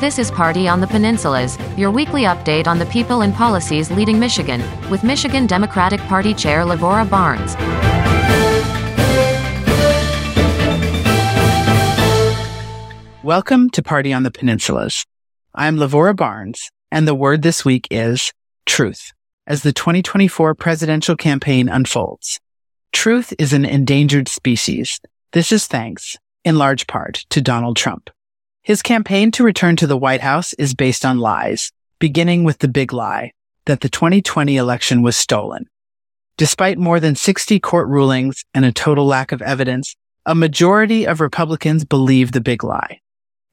This is Party on the Peninsulas, your weekly update on the people and policies leading Michigan, with Michigan Democratic Party Chair Lavora Barnes. Welcome to Party on the Peninsulas. I'm Lavora Barnes, and the word this week is truth as the 2024 presidential campaign unfolds. Truth is an endangered species. This is thanks, in large part, to Donald Trump. His campaign to return to the White House is based on lies, beginning with the big lie that the 2020 election was stolen. Despite more than 60 court rulings and a total lack of evidence, a majority of Republicans believe the big lie.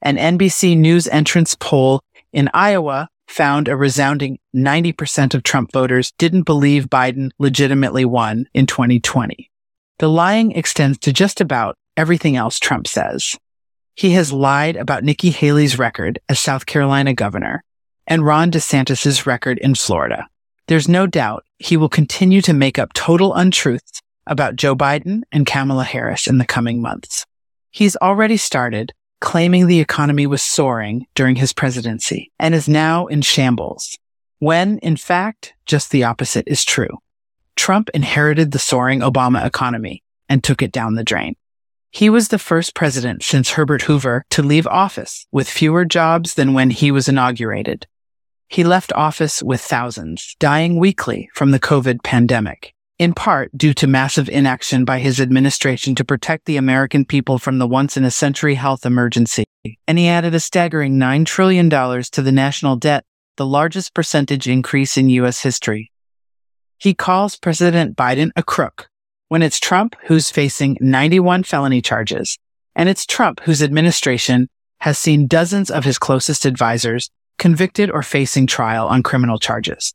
An NBC News entrance poll in Iowa found a resounding 90% of Trump voters didn't believe Biden legitimately won in 2020. The lying extends to just about everything else Trump says. He has lied about Nikki Haley's record as South Carolina governor and Ron DeSantis' record in Florida. There's no doubt he will continue to make up total untruths about Joe Biden and Kamala Harris in the coming months. He's already started claiming the economy was soaring during his presidency and is now in shambles, when in fact, just the opposite is true. Trump inherited the soaring Obama economy and took it down the drain. He was the first president since Herbert Hoover to leave office with fewer jobs than when he was inaugurated. He left office with thousands dying weekly from the COVID pandemic in part due to massive inaction by his administration to protect the American people from the once in a century health emergency. And he added a staggering $9 trillion to the national debt, the largest percentage increase in U.S. history. He calls President Biden a crook when it's Trump who's facing 91 felony charges, and it's Trump whose administration has seen dozens of his closest advisors convicted or facing trial on criminal charges.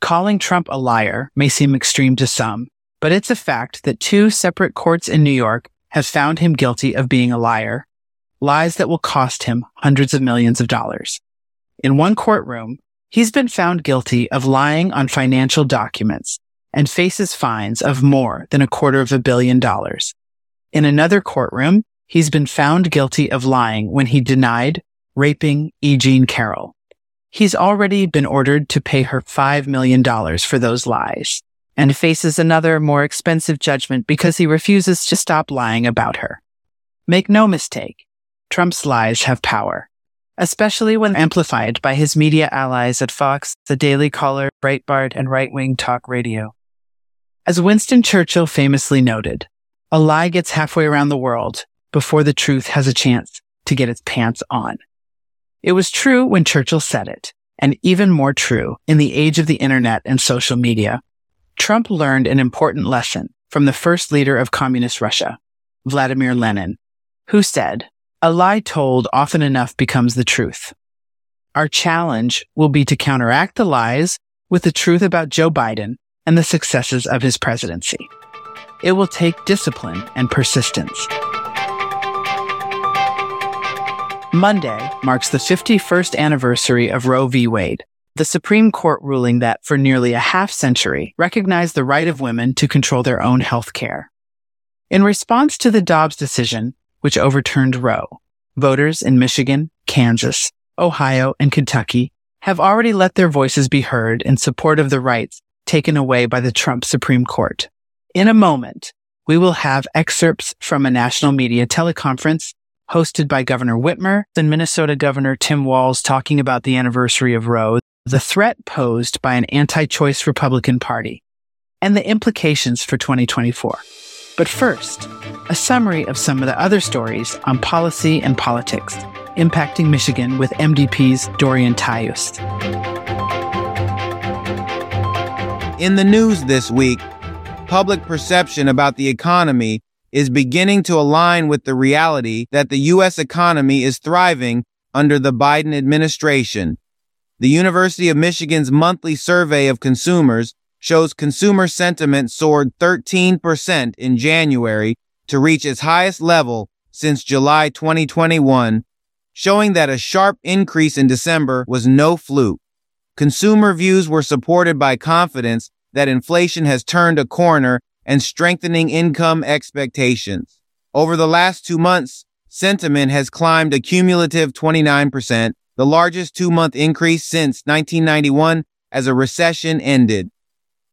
Calling Trump a liar may seem extreme to some, but it's a fact that two separate courts in New York have found him guilty of being a liar, lies that will cost him hundreds of millions of dollars. In one courtroom, he's been found guilty of lying on financial documents and faces fines of more than a quarter of a billion dollars. In another courtroom, he's been found guilty of lying when he denied raping E. Jean Carroll. He's already been ordered to pay her $5 million for those lies and faces another more expensive judgment because he refuses to stop lying about her. Make no mistake, Trump's lies have power, especially when amplified by his media allies at Fox, The Daily Caller, Breitbart, and right wing talk radio. As Winston Churchill famously noted, a lie gets halfway around the world before the truth has a chance to get its pants on. It was true when Churchill said it, and even more true in the age of the internet and social media. Trump learned an important lesson from the first leader of communist Russia, Vladimir Lenin, who said, a lie told often enough becomes the truth. Our challenge will be to counteract the lies with the truth about Joe Biden and the successes of his presidency. It will take discipline and persistence. Monday marks the 51st anniversary of Roe v. Wade, the Supreme Court ruling that for nearly a half century recognized the right of women to control their own health care. In response to the Dobbs decision, which overturned Roe, voters in Michigan, Kansas, Ohio, and Kentucky have already let their voices be heard in support of the rights taken away by the Trump Supreme Court. In a moment, we will have excerpts from a national media teleconference hosted by Governor Whitmer and Minnesota Governor Tim Walz talking about the anniversary of Roe, the threat posed by an anti-choice Republican Party, and the implications for 2024. But first, a summary of some of the other stories on policy and politics impacting Michigan with MDP's Dorian Tyus. In the news this week, public perception about the economy is beginning to align with the reality that the U.S. economy is thriving under the Biden administration. The University of Michigan's monthly survey of consumers shows consumer sentiment soared 13% in January to reach its highest level since July 2021, showing that a sharp increase in December was no fluke. Consumer views were supported by confidence that inflation has turned a corner and strengthening income expectations. Over the last two months, sentiment has climbed a cumulative 29%, the largest two-month increase since 1991 as a recession ended.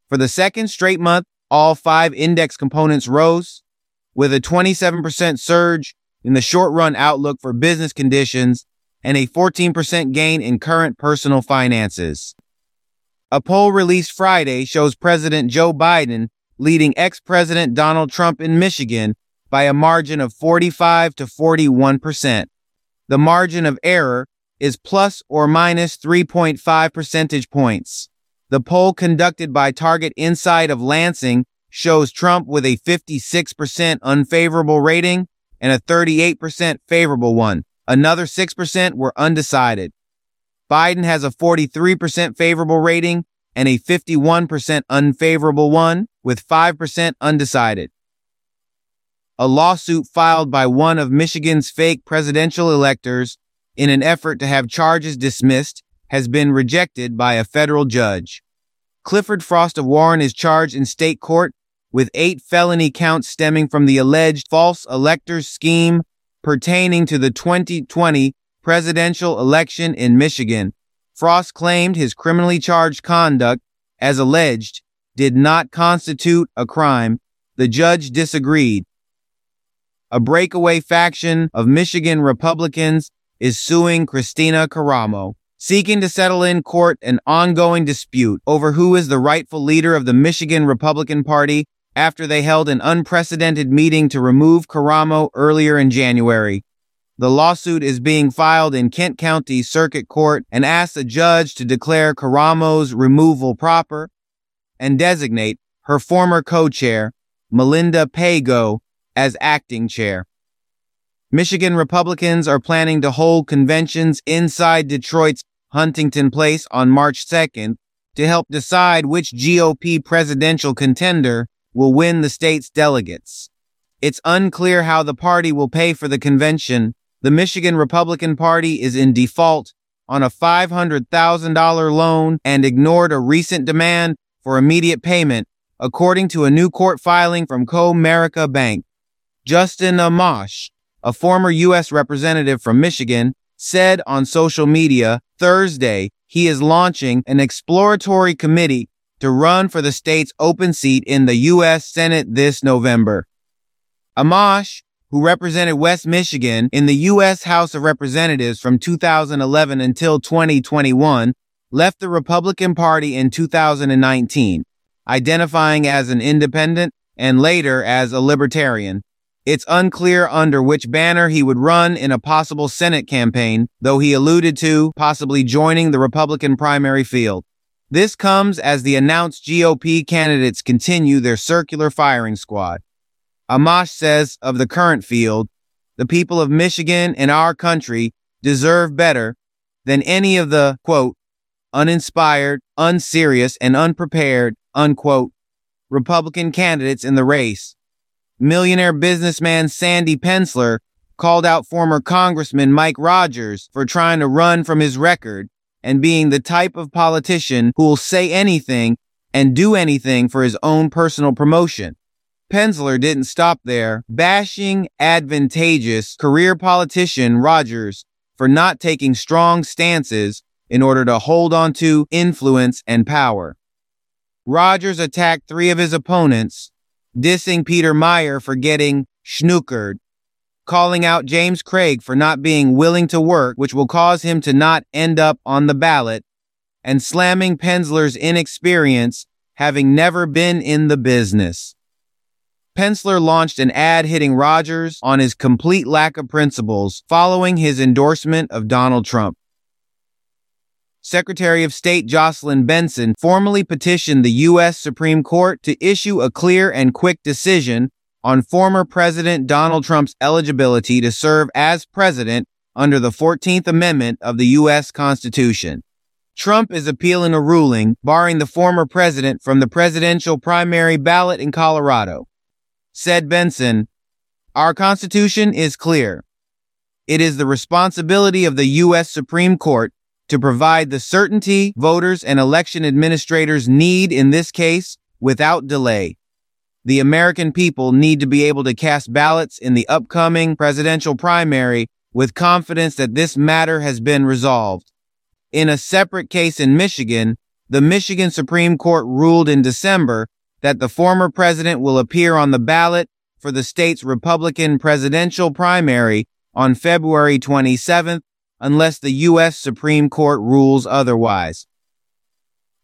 For the second straight month, all five index components rose, with a 27% surge in the short run outlook for business conditions and a 14% gain in current personal finances. A poll released Friday shows President Joe Biden leading ex-President Donald Trump in Michigan by a margin of 45 to 41%. The margin of error is plus or minus 3.5 percentage points. The poll conducted by Target Insyght of Lansing shows Trump with a 56% unfavorable rating and a 38% favorable one. Another 6% were undecided. Biden has a 43% favorable rating and a 51% unfavorable one with 5% undecided. A lawsuit filed by one of Michigan's fake presidential electors in an effort to have charges dismissed has been rejected by a federal judge. Clifford Frost of Warren is charged in state court with eight felony counts stemming from the alleged false electors scheme pertaining to the 2020 presidential election in Michigan. Frost claimed his criminally charged conduct, as alleged, did not constitute a crime. The judge disagreed. A breakaway faction of Michigan Republicans is suing Kristina Karamo, seeking to settle in court an ongoing dispute over who is the rightful leader of the Michigan Republican Party after they held an unprecedented meeting to remove Karamo earlier in January. The lawsuit is being filed in Kent County Circuit Court and asks a judge to declare Karamo's removal proper and designate her former co-chair, Malinda Pego, as acting chair. Michigan Republicans are planning to hold conventions inside Detroit's Huntington Place on March 2nd to help decide which GOP presidential contender will win the state's delegates. It's unclear how the party will pay for the convention. The Michigan Republican Party is in default on a $500,000 loan and ignored a recent demand for immediate payment, according to a new court filing from Comerica Bank. Justin Amash, a former U.S. representative from Michigan, said on social media Thursday he is launching an exploratory committee to run for the state's open seat in the U.S. Senate this November. Amash, who represented West Michigan in the U.S. House of Representatives from 2011 until 2021, left the Republican Party in 2019, identifying as an independent and later as a libertarian. It's unclear under which banner he would run in a possible Senate campaign, though he alluded to possibly joining the Republican primary field. This comes as the announced GOP candidates continue their circular firing squad. Amash says of the current field, the people of Michigan and our country deserve better than any of the, quote, uninspired, unserious, and unprepared, unquote, Republican candidates in the race. Millionaire businessman Sandy Pensler called out former Congressman Mike Rogers for trying to run from his record and being the type of politician who will say anything and do anything for his own personal promotion. Pensler didn't stop there, bashing advantageous career politician Rogers for not taking strong stances in order to hold on to influence and power. Rogers attacked three of his opponents, dissing Peter Meijer for getting snookered calling out James Craig for not being willing to work, which will cause him to not end up on the ballot, and slamming Pensler's inexperience, having never been in the business. Pensler launched an ad hitting Rogers on his complete lack of principles following his endorsement of Donald Trump. Secretary of State Jocelyn Benson formally petitioned the U.S. Supreme Court to issue a clear and quick decision on former President Donald Trump's eligibility to serve as president under the 14th Amendment of the U.S. Constitution. Trump is appealing a ruling barring the former president from the presidential primary ballot in Colorado. Said Benson, Our Constitution is clear. It is the responsibility of the U.S. Supreme Court to provide the certainty voters and election administrators need in this case without delay the American people need to be able to cast ballots in the upcoming presidential primary with confidence that this matter has been resolved. In a separate case in Michigan, the Michigan Supreme Court ruled in December that the former president will appear on the ballot for the state's Republican presidential primary on February 27th unless the U.S. Supreme Court rules otherwise.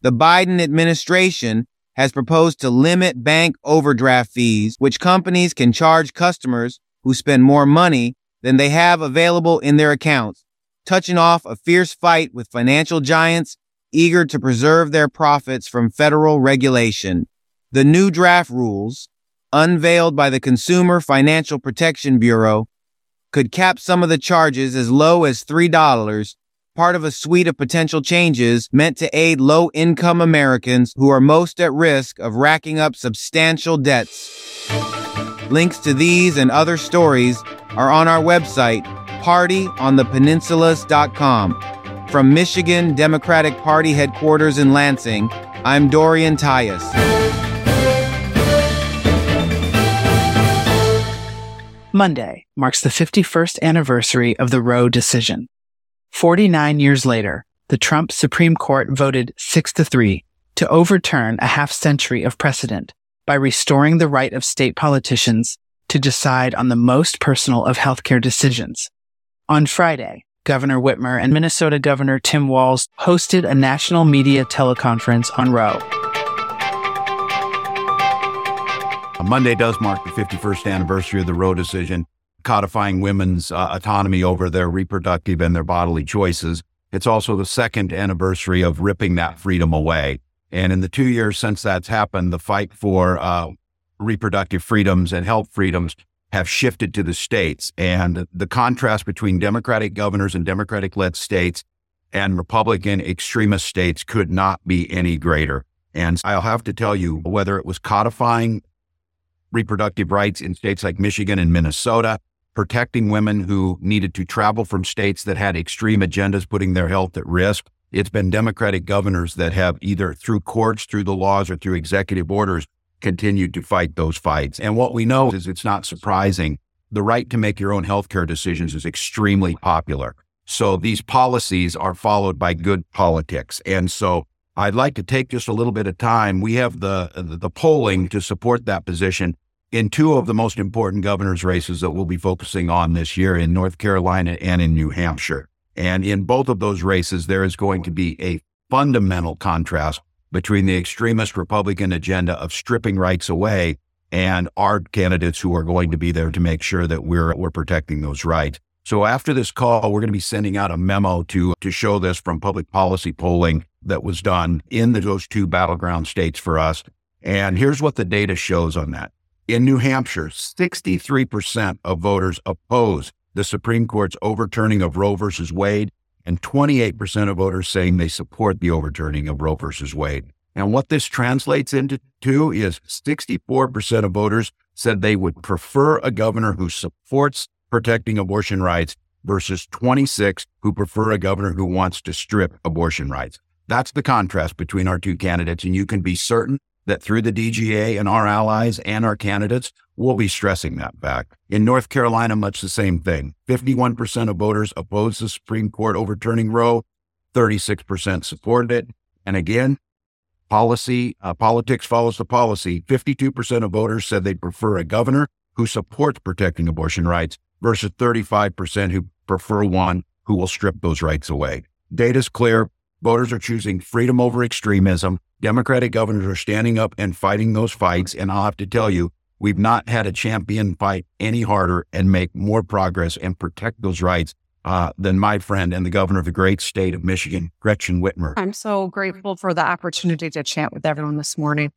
The Biden administration has proposed to limit bank overdraft fees, which companies can charge customers who spend more money than they have available in their accounts, touching off a fierce fight with financial giants eager to preserve their profits from federal regulation. The new draft rules, unveiled by the Consumer Financial Protection Bureau, could cap some of the charges as low as $3, part of a suite of potential changes meant to aid low income Americans who are most at risk of racking up substantial debts. Links to these and other stories are on our website, partyonthepeninsulas.com. From Michigan Democratic Party headquarters in Lansing, I'm Dorian Tyus. Monday marks the 51st anniversary of the Roe decision. 49 years later, the Trump Supreme Court voted 6 to 3 to overturn a half century of precedent by restoring the right of state politicians to decide on the most personal of healthcare decisions. On Friday, Governor Whitmer and Minnesota Governor Tim Walz hosted a national media teleconference on Roe. Monday does mark the 51st anniversary of the Roe decision, codifying women's uh, autonomy over their reproductive and their bodily choices. It's also the second anniversary of ripping that freedom away. And in the two years since that's happened, the fight for uh, reproductive freedoms and health freedoms have shifted to the states. And the contrast between Democratic governors and Democratic led states and Republican extremist states could not be any greater. And I'll have to tell you, whether it was codifying reproductive rights in states like Michigan and Minnesota, protecting women who needed to travel from states that had extreme agendas putting their health at risk. It's been Democratic governors that have either through courts, through the laws, or through executive orders continued to fight those fights. And what we know is it's not surprising. The right to make your own healthcare decisions is extremely popular. So these policies are followed by good politics. And so I'd like to take just a little bit of time. We have the the polling to support that position in two of the most important governor's races that we'll be focusing on this year in North Carolina and in New Hampshire. And in both of those races, there is going to be a fundamental contrast between the extremist Republican agenda of stripping rights away and our candidates who are going to be there to make sure that we're we're protecting those rights. So after this call, we're going to be sending out a memo to to show this from public policy polling that was done in the, those two battleground states for us. And here's what the data shows on that. In New Hampshire, 63% of voters oppose the Supreme Court's overturning of Roe versus Wade and 28% of voters saying they support the overturning of Roe versus Wade. And what this translates into to is 64% of voters said they would prefer a governor who supports protecting abortion rights versus 26 who prefer a governor who wants to strip abortion rights. That's the contrast between our two candidates. And you can be certain that through the DGA and our allies and our candidates, we'll be stressing that back. In North Carolina, much the same thing. 51% of voters opposed the Supreme Court overturning Roe, 36% supported it. And again, policy, uh, politics follows the policy. 52% of voters said they'd prefer a governor who supports protecting abortion rights versus 35% who prefer one who will strip those rights away. Data's clear. Voters are choosing freedom over extremism. Democratic governors are standing up and fighting those fights. And I'll have to tell you, we've not had a champion fight any harder and make more progress and protect those rights uh, than my friend and the governor of the great state of Michigan, Gretchen Whitmer. I'm so grateful for the opportunity to chat with everyone this morning.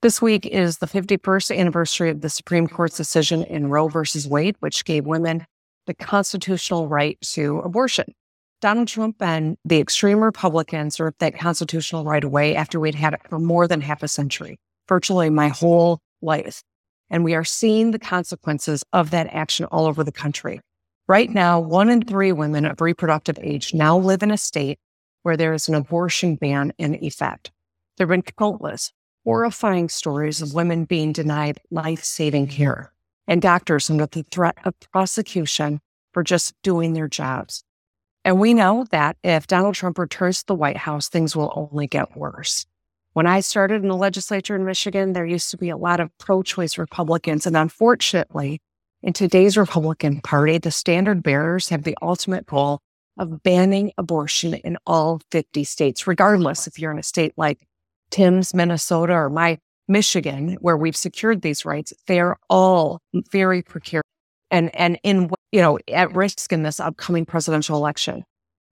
This week is the 51st anniversary of the Supreme Court's decision in Roe versus Wade, which gave women the constitutional right to abortion. Donald Trump and the extreme Republicans ripped that constitutional right away after we'd had it for more than half a century, virtually my whole life. And we are seeing the consequences of that action all over the country. Right now, one in three women of reproductive age now live in a state where there is an abortion ban in effect. There have been countless horrifying stories of women being denied life saving care and doctors under the threat of prosecution for just doing their jobs. And we know that if Donald Trump returns to the White House, things will only get worse. When I started in the legislature in Michigan, there used to be a lot of pro choice Republicans. And unfortunately, in today's Republican Party, the standard bearers have the ultimate goal of banning abortion in all 50 states, regardless if you're in a state like Tim's, Minnesota, or my Michigan, where we've secured these rights. They are all very precarious and, and in, you know, at risk in this upcoming presidential election.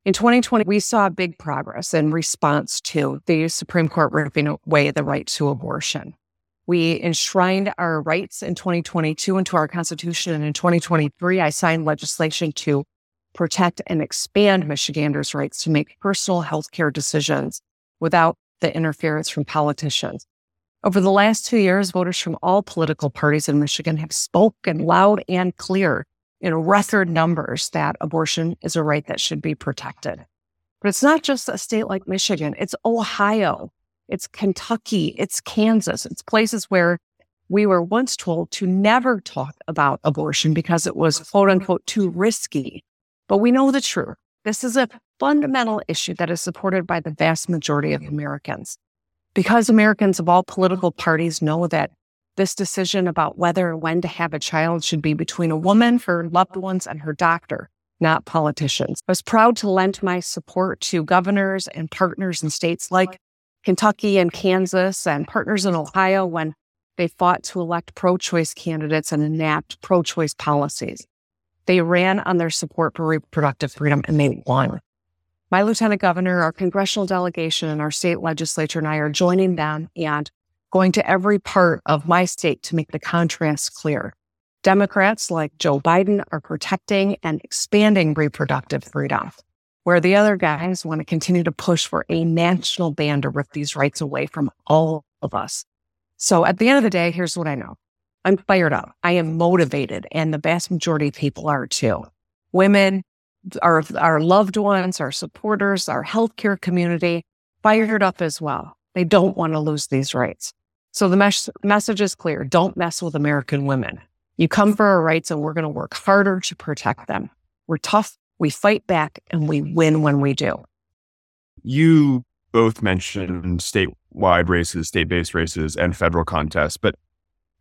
In 2020, we saw big progress in response to the Supreme Court ripping away the right to abortion. We enshrined our rights in 2022 into our Constitution. And in 2023, I signed legislation to protect and expand Michiganders' rights to make personal health care decisions without the interference from politicians. Over the last two years, voters from all political parties in Michigan have spoken loud and clear in record numbers that abortion is a right that should be protected. But it's not just a state like Michigan, it's Ohio, it's Kentucky, it's Kansas, it's places where we were once told to never talk about abortion because it was quote unquote too risky. But we know the truth. This is a fundamental issue that is supported by the vast majority of Americans. Because Americans of all political parties know that this decision about whether or when to have a child should be between a woman, her loved ones, and her doctor, not politicians. I was proud to lend my support to governors and partners in states like Kentucky and Kansas and partners in Ohio when they fought to elect pro choice candidates and enact pro choice policies. They ran on their support for reproductive freedom and they won. My lieutenant governor, our congressional delegation, and our state legislature and I are joining them and going to every part of my state to make the contrast clear. Democrats like Joe Biden are protecting and expanding reproductive freedom where the other guys want to continue to push for a national ban to rip these rights away from all of us. So at the end of the day, here's what I know. I'm fired up. I am motivated and the vast majority of people are too. Women, our, our loved ones, our supporters, our healthcare community, fired up as well. They don't want to lose these rights. So the mes- message is clear. Don't mess with American women. You come for our rights and we're going to work harder to protect them. We're tough we fight back and we win when we do. You both mentioned statewide races, state based races, and federal contests. But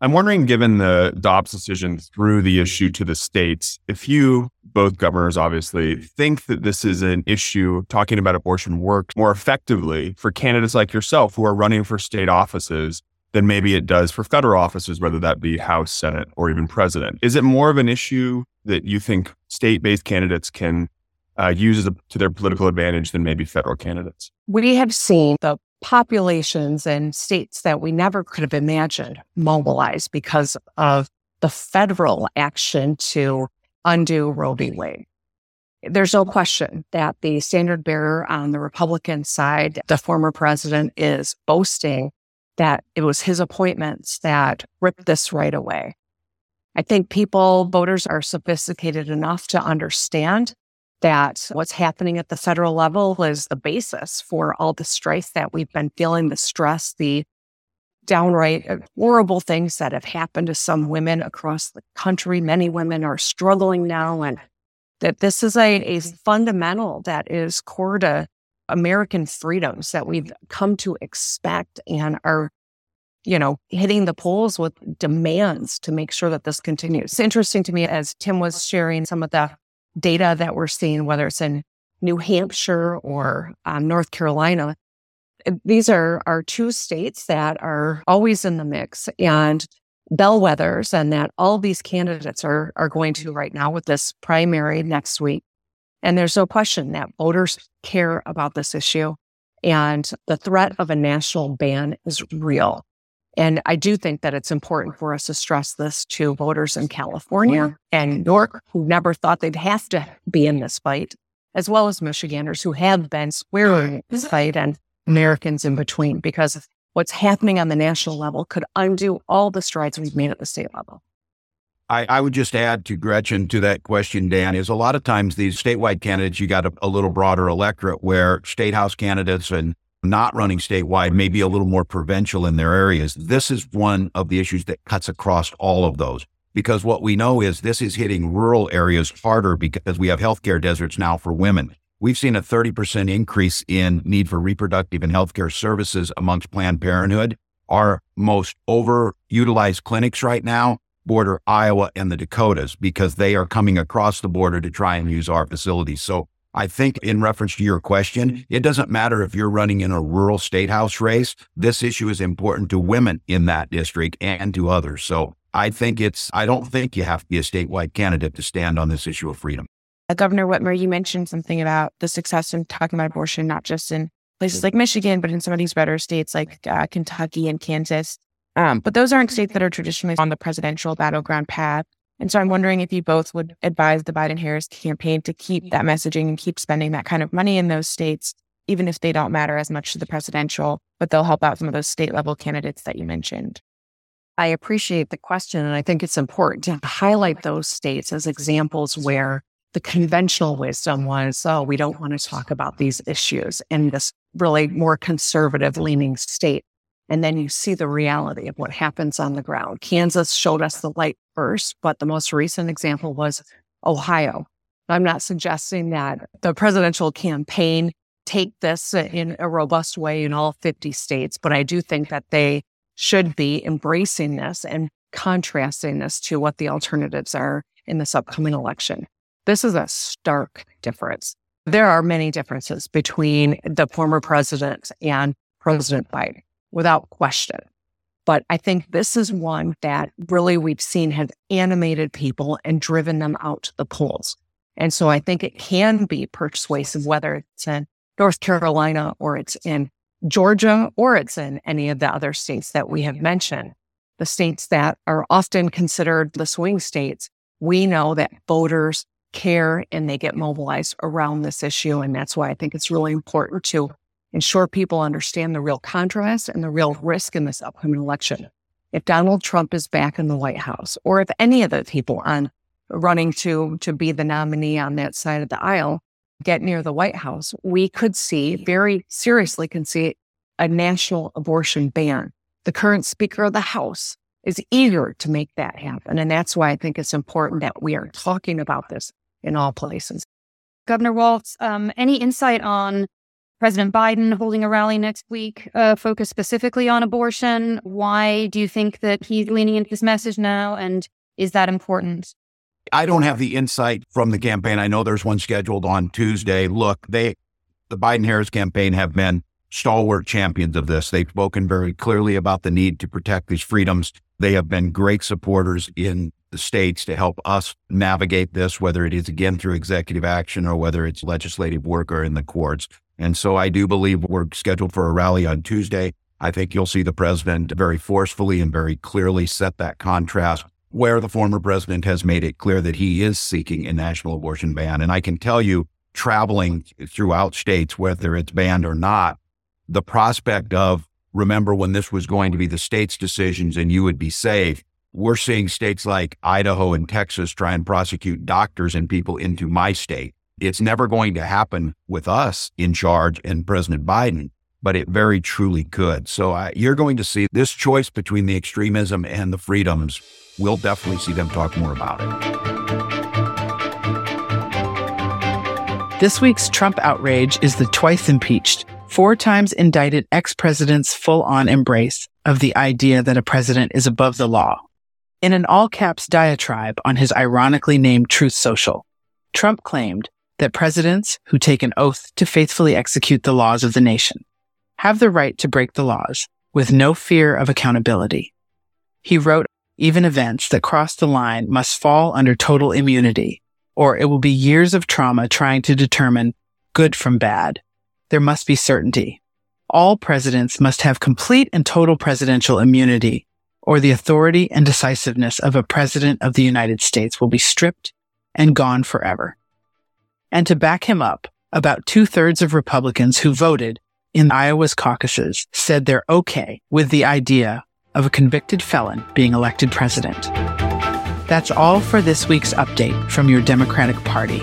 I'm wondering, given the Dobbs decision through the issue to the states, if you, both governors obviously, think that this is an issue talking about abortion works more effectively for candidates like yourself who are running for state offices than maybe it does for federal offices, whether that be House, Senate, or even president. Is it more of an issue that you think state based candidates can uh, use a, to their political advantage than maybe federal candidates? We have seen the populations and states that we never could have imagined mobilized because of the federal action to undo Roe v. Wade. There's no question that the standard bearer on the Republican side, the former president, is boasting that it was his appointments that ripped this right away. I think people, voters are sophisticated enough to understand that what's happening at the federal level is the basis for all the strife that we've been feeling, the stress, the downright uh, horrible things that have happened to some women across the country. Many women are struggling now, and that this is a, a mm-hmm. fundamental that is core to American freedoms that we've come to expect and are, you know, hitting the polls with demands to make sure that this continues. It's interesting to me as Tim was sharing some of the data that we're seeing, whether it's in New Hampshire or um, North Carolina. Eh, these are, are two states that are always in the mix and bellwethers, and that all these candidates are, are going to right now with this primary next week and there's no question that voters care about this issue. And the threat of a national ban is real. And I do think that it's important for us to stress this to voters in California and New York who never thought they'd have to be in this fight, as well as Michiganders who have been squaring this fight and Americans in between, because what's happening on the national level could undo all the strides we've made at the state level. I, I, would just add to Gretchen to that question, Dan, is a lot of times these statewide candidates, you got a, a little broader electorate where state house candidates and not running statewide may be a little more provincial in their areas. This is one of the issues that cuts across all of those. because what we know is this is hitting rural areas harder because we have healthcare deserts now for women. We've seen a 30% increase in need for reproductive and healthcare services amongst Planned Parenthood. Our most overutilized clinics right now border Iowa and the Dakotas because they are coming across the border to try and use our facilities. So I think in reference to your question, it doesn't matter if you're running in a rural state house race. This issue is important to women in that district and to others. So I think it's, I don't think you have to be a statewide candidate to stand on this issue of freedom. Uh, Governor Whitmer, you mentioned something about the success in talking about abortion, not just in places like Michigan, but in some of these better states like uh, Kentucky and Kansas. Um, but those aren't states that are traditionally on the presidential battleground path. And so I'm wondering if you both would advise the Biden Harris campaign to keep that messaging and keep spending that kind of money in those states, even if they don't matter as much to the presidential, but they'll help out some of those state level candidates that you mentioned. I appreciate the question. And I think it's important to highlight those states as examples where the conventional wisdom was, oh, we don't want to talk about these issues in this really more conservative leaning state. And then you see the reality of what happens on the ground. Kansas showed us the light first, but the most recent example was Ohio. I'm not suggesting that the presidential campaign take this in a robust way in all 50 states, but I do think that they should be embracing this and contrasting this to what the alternatives are in this upcoming election. This is a stark difference. There are many differences between the former president and President Biden without question. But I think this is one that really we've seen has animated people and driven them out to the polls. And so I think it can be persuasive, whether it's in North Carolina or it's in Georgia or it's in any of the other states that we have mentioned. The states that are often considered the swing states, we know that voters care and they get mobilized around this issue. And that's why I think it's really important to ensure people understand the real contrast and the real risk in this upcoming election. If Donald Trump is back in the White House, or if any of the people on running to to be the nominee on that side of the aisle get near the White House, we could see very seriously can see a national abortion ban. The current Speaker of the House is eager to make that happen. And that's why I think it's important that we are talking about this in all places. Governor Walz, um, any insight on President Biden holding a rally next week uh, focused specifically on abortion. Why do you think that he's leaning into this message now? And is that important? I don't have the insight from the campaign. I know there's one scheduled on Tuesday. Look, they, the Biden Harris campaign have been stalwart champions of this. They've spoken very clearly about the need to protect these freedoms. They have been great supporters in the states to help us navigate this, whether it is again through executive action or whether it's legislative work or in the courts. And so I do believe we're scheduled for a rally on Tuesday. I think you'll see the president very forcefully and very clearly set that contrast where the former president has made it clear that he is seeking a national abortion ban. And I can tell you, traveling throughout states, whether it's banned or not, the prospect of remember when this was going to be the state's decisions and you would be safe. We're seeing states like Idaho and Texas try and prosecute doctors and people into my state. It's never going to happen with us in charge and President Biden, but it very truly could. So uh, you're going to see this choice between the extremism and the freedoms. We'll definitely see them talk more about it. This week's Trump outrage is the twice impeached, four times indicted ex president's full on embrace of the idea that a president is above the law. In an all caps diatribe on his ironically named Truth Social, Trump claimed that presidents who take an oath to faithfully execute the laws of the nation have the right to break the laws with no fear of accountability. He wrote, even events that cross the line must fall under total immunity, or it will be years of trauma trying to determine good from bad. There must be certainty. All presidents must have complete and total presidential immunity, or the authority and decisiveness of a president of the United States will be stripped and gone forever. And to back him up, about two thirds of Republicans who voted in Iowa's caucuses said they're okay with the idea of a convicted felon being elected president. That's all for this week's update from your Democratic Party.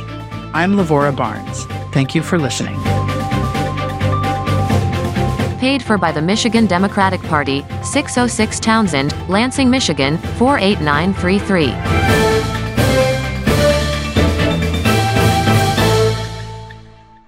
I'm Lavora Barnes. Thank you for listening. paid for by the Michigan Democratic Party, 606 Townsend, Lansing, Michigan, 48933.